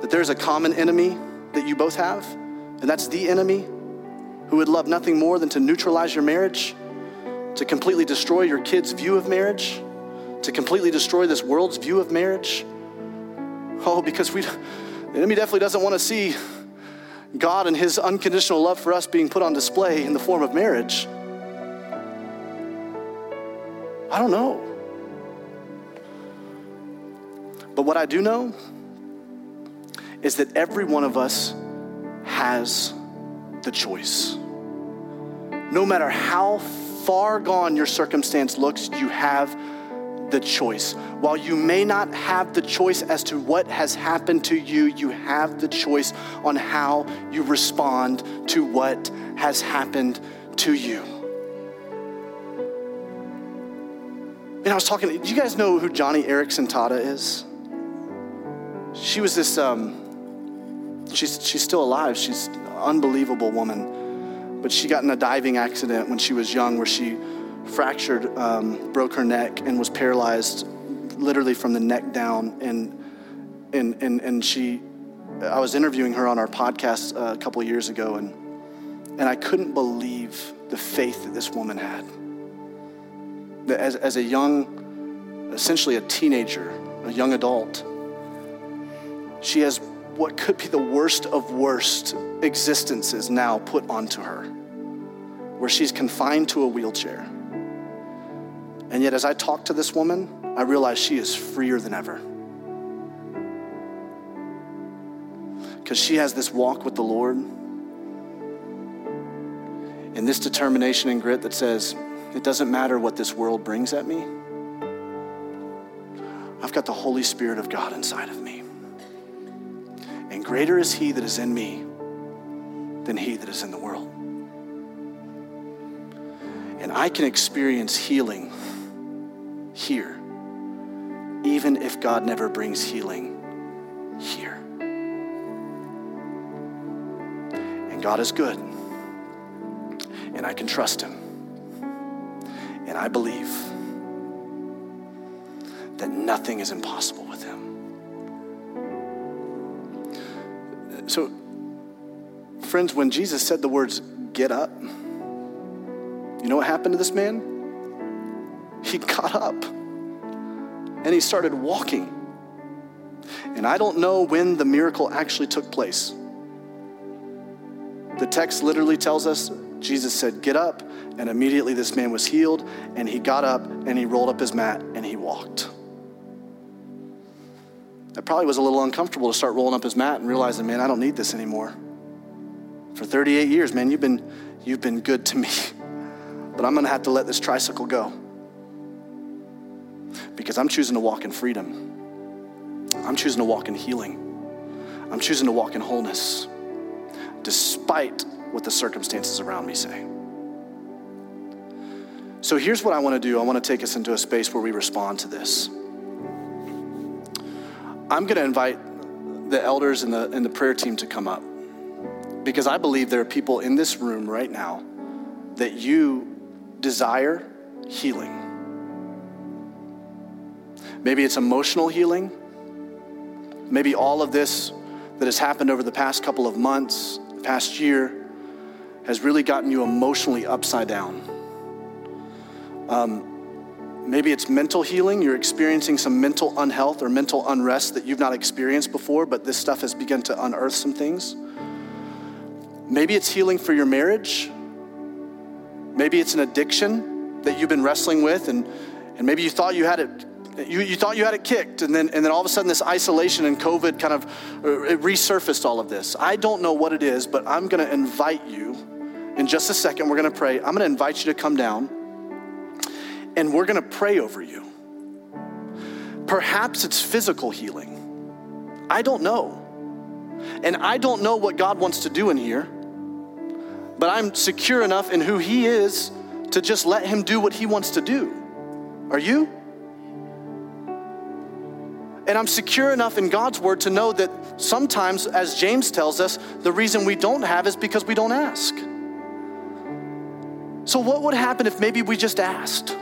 that there's a common enemy that you both have, and that's the enemy who would love nothing more than to neutralize your marriage, to completely destroy your kids' view of marriage, to completely destroy this world's view of marriage. Oh, because we, the enemy definitely doesn't want to see God and His unconditional love for us being put on display in the form of marriage? I don't know. But what I do know is that every one of us has the choice. No matter how far gone your circumstance looks, you have the choice. While you may not have the choice as to what has happened to you, you have the choice on how you respond to what has happened to you. And I was talking, do you guys know who Joni Eareckson Tada is? She was this, um, she's, she's still alive. She's an unbelievable woman. But she got in a diving accident when she was young where she fractured, um, broke her neck, and was paralyzed literally from the neck down. And, and, and, and she, I was interviewing her on our podcast a couple years ago, and, and I couldn't believe the faith that this woman had. That as, as a young, essentially a teenager, a young adult, she has what could be the worst of worst existences now put onto her, where she's confined to a wheelchair. And yet, as I talk to this woman, I realize she is freer than ever. Because she has this walk with the Lord and this determination and grit that says, it doesn't matter what this world brings at me. I've got the Holy Spirit of God inside of me. And greater is He that is in me than He that is in the world. And I can experience healing here, even if God never brings healing here. And God is good, and I can trust Him. And I believe that nothing is impossible with Him. So, friends, when Jesus said the words, get up, you know what happened to this man? He got up and he started walking. And I don't know when the miracle actually took place. The text literally tells us Jesus said, Get up. And immediately this man was healed. And he got up and he rolled up his mat and he walked. That probably was a little uncomfortable to start rolling up his mat and realizing, man, I don't need this anymore. For 38 years, man, you've been, you've been good to me. But I'm going to have to let this tricycle go because I'm choosing to walk in freedom. I'm choosing to walk in healing. I'm choosing to walk in wholeness, despite what the circumstances around me say. So here's what I want to do I want to take us into a space where we respond to this. I'm going to invite the elders and the, and the prayer team to come up because I believe there are people in this room right now that you desire healing. Maybe it's emotional healing. Maybe all of this that has happened over the past couple of months, past year, has really gotten you emotionally upside down. Um, maybe it's mental healing. You're experiencing some mental unhealth or mental unrest that you've not experienced before, but this stuff has begun to unearth some things. Maybe it's healing for your marriage. Maybe it's an addiction that you've been wrestling with, and, and maybe you thought you had it you, you thought you had it kicked, and then, and then all of a sudden, this isolation and COVID kind of uh, resurfaced all of this. I don't know what it is, but I'm going to invite you in just a second. We're going to pray. I'm going to invite you to come down, and we're going to pray over you. Perhaps it's physical healing. I don't know. And I don't know what God wants to do in here, but I'm secure enough in who He is to just let Him do what He wants to do. Are you? And I'm secure enough in God's word to know that sometimes, as James tells us, the reason we don't have is because we don't ask. So, what would happen if maybe we just asked?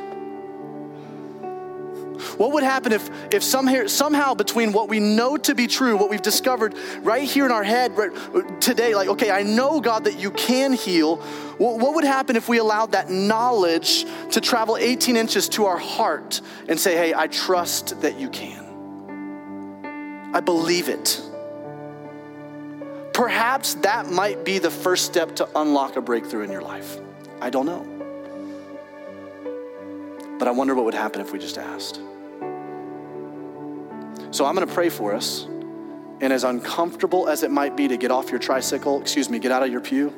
What would happen if, if somehow, somehow between what we know to be true, what we've discovered right here in our head right, today, like, okay, I know, God, that you can heal. What, what would happen if we allowed that knowledge to travel 18 inches to our heart and say, hey, I trust that you can? I believe it. Perhaps that might be the first step to unlock a breakthrough in your life. I don't know. But I wonder what would happen if we just asked. So I'm going to pray for us. And as uncomfortable as it might be to get off your tricycle, excuse me, get out of your pew,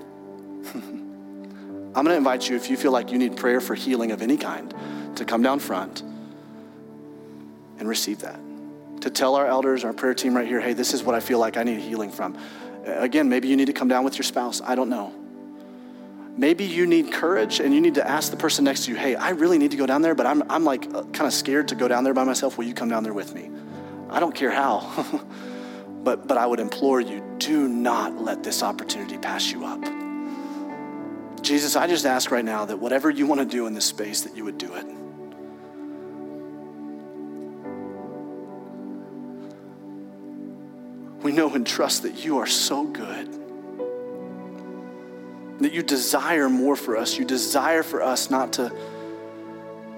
I'm going to invite you, if you feel like you need prayer for healing of any kind, to come down front and receive that. To tell our elders, our prayer team right here, hey, this is what I feel like I need healing from. Again, maybe you need to come down with your spouse. I don't know. Maybe you need courage and you need to ask the person next to you, hey, I really need to go down there, but I'm, I'm like uh, kind of scared to go down there by myself. Will you come down there with me? I don't care how, but, but I would implore you do not let this opportunity pass you up. Jesus, I just ask right now that whatever you want to do in this space, that you would do it. We know and trust that you are so good, that you desire more for us. You desire for us not to,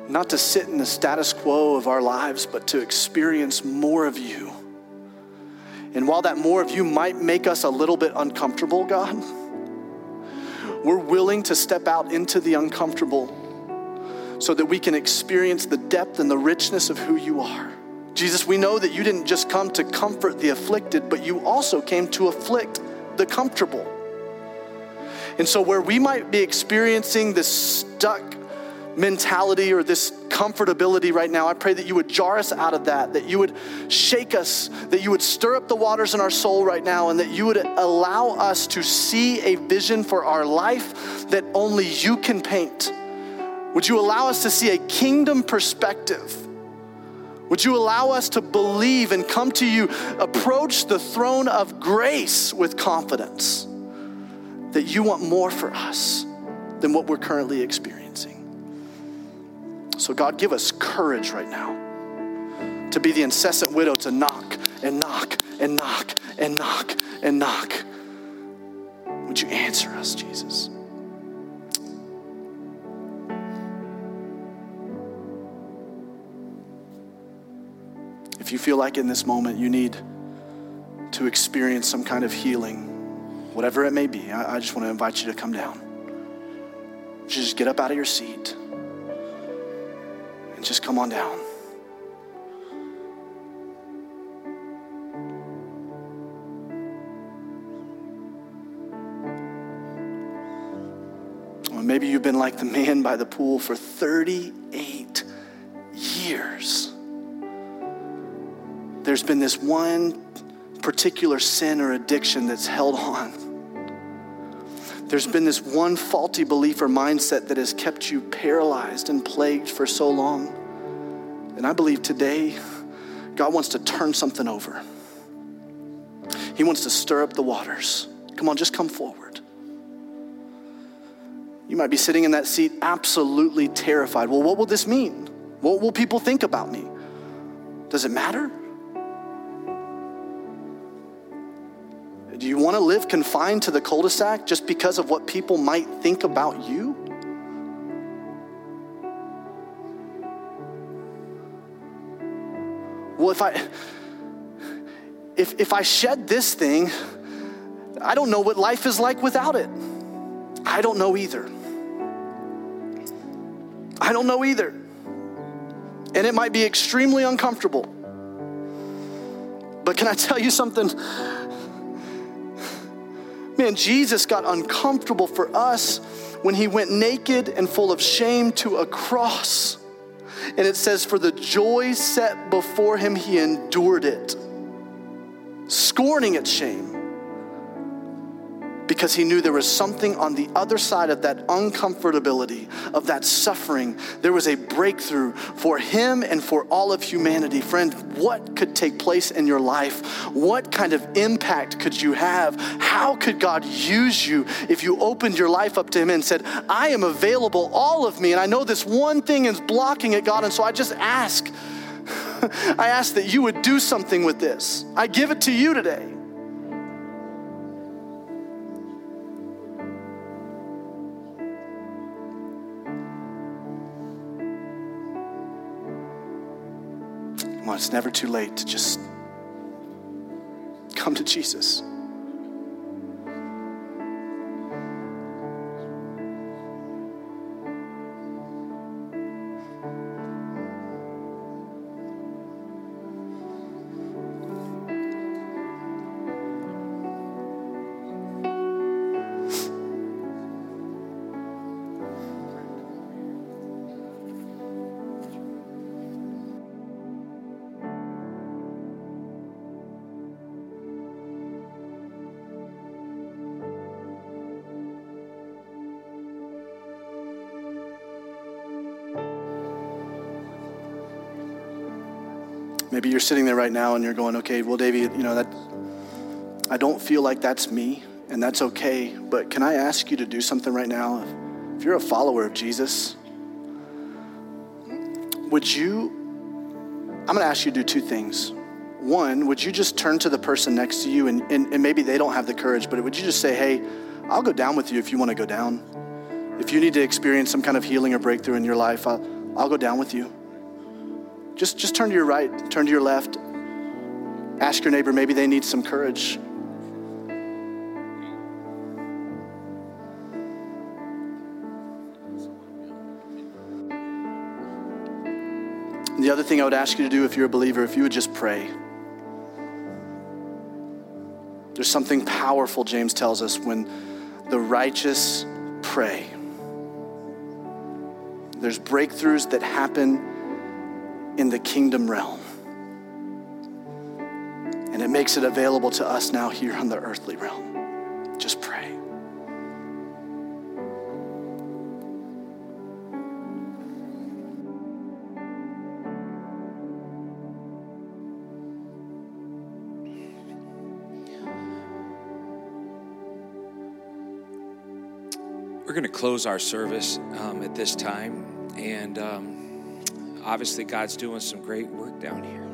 not to sit in the status quo of our lives, but to experience more of you. And while that more of you might make us a little bit uncomfortable, God, we're willing to step out into the uncomfortable so that we can experience the depth and the richness of who you are. Jesus, we know that you didn't just come to comfort the afflicted, but you also came to afflict the comfortable. And so, where we might be experiencing this stuck mentality or this comfortability right now, I pray that you would jar us out of that, that you would shake us, that you would stir up the waters in our soul right now, and that you would allow us to see a vision for our life that only you can paint. Would you allow us to see a kingdom perspective? Would you allow us to believe and come to you, approach the throne of grace with confidence that you want more for us than what we're currently experiencing? So, God, give us courage right now to be the incessant widow to knock and knock and knock and knock and knock. Would you answer us, Jesus? If you feel like in this moment you need to experience some kind of healing, whatever it may be, I, I just want to invite you to come down. Just get up out of your seat and just come on down. Maybe you've been like the man by the pool for 38 years. There's been this one particular sin or addiction that's held on. There's been this one faulty belief or mindset that has kept you paralyzed and plagued for so long. And I believe today God wants to turn something over. He wants to stir up the waters. Come on, just come forward. You might be sitting in that seat absolutely terrified. Well, what will this mean? What will people think about me? Does it matter? Do you want to live confined to the cul de sac just because of what people might think about you? Well, if I if if I shed this thing, I don't know what life is like without it. I don't know either. I don't know either. And it might be extremely uncomfortable. But can I tell you something? Man, Jesus got uncomfortable for us when he went naked and full of shame to a cross. And it says, For the joy set before him, he endured it, scorning its shame because he knew there was something on the other side of that uncomfortability, of that suffering. There was a breakthrough for him and for all of humanity. Friend, what could take place in your life? What kind of impact could you have? How could God use you if you opened your life up to him and said, I am available, all of me, and I know this one thing is blocking it, God, and so I just ask. I ask that you would do something with this. I give it to you today. Well, it's never too late to just come to Jesus. You're sitting there right now and you're going, okay, well, Davey, you know, that I don't feel like that's me, and that's okay. But can I ask you to do something right now? If you're a follower of Jesus, would you? I'm to ask you to do two things. One, would you just turn to the person next to you, and, and, and maybe they don't have the courage, but would you just say, hey, I'll go down with you if you want to go down? If you need to experience some kind of healing or breakthrough in your life, I'll, I'll go down with you. Just, just turn to your right, turn to your left. Ask your neighbor, maybe they need some courage. the other thing I would ask you to do if you're a believer, if you would just pray. There's something powerful, James tells us, when the righteous pray. There's breakthroughs that happen in the kingdom realm. And it makes it available to us now here on the earthly realm. Just pray. We're going to close our service um, at this time. And um, obviously, God's doing some great work down here.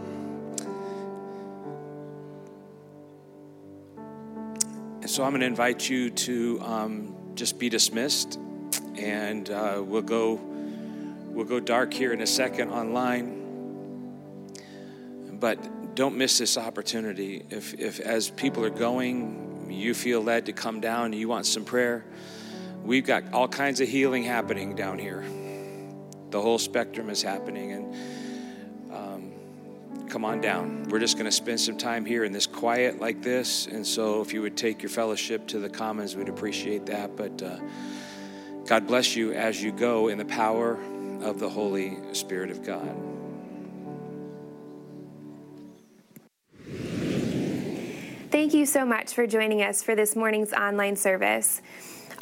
And so I'm going to invite you to um, just be dismissed. And uh, we'll go we'll go dark here in a second online. But don't miss this opportunity. If, if as people are going, you feel led to come down, you want some prayer we've got all kinds of healing happening down here. The whole spectrum is happening, and um, come on down. We're just going to spend some time here in this quiet like this, and so if you would take your fellowship to the commons, we'd appreciate that. But uh, God bless you as you go in the power of the Holy Spirit of God. Thank you so much for joining us for this morning's online service.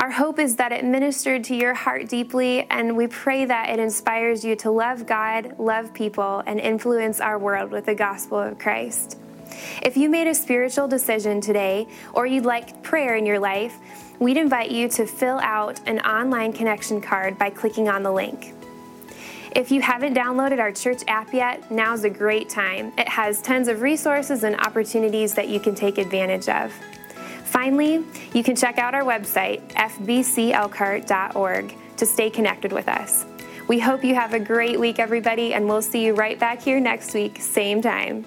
Our hope is that it ministered to your heart deeply, and we pray that it inspires you to love God, love people, and influence our world with the gospel of Christ. If you made a spiritual decision today, or you'd like prayer in your life, we'd invite you to fill out an online connection card by clicking on the link. If you haven't downloaded our church app yet, now's a great time. It has tons of resources and opportunities that you can take advantage of. Finally, you can check out our website, fbcelkhart.org, to stay connected with us. We hope you have a great week, everybody, and we'll see you right back here next week, same time.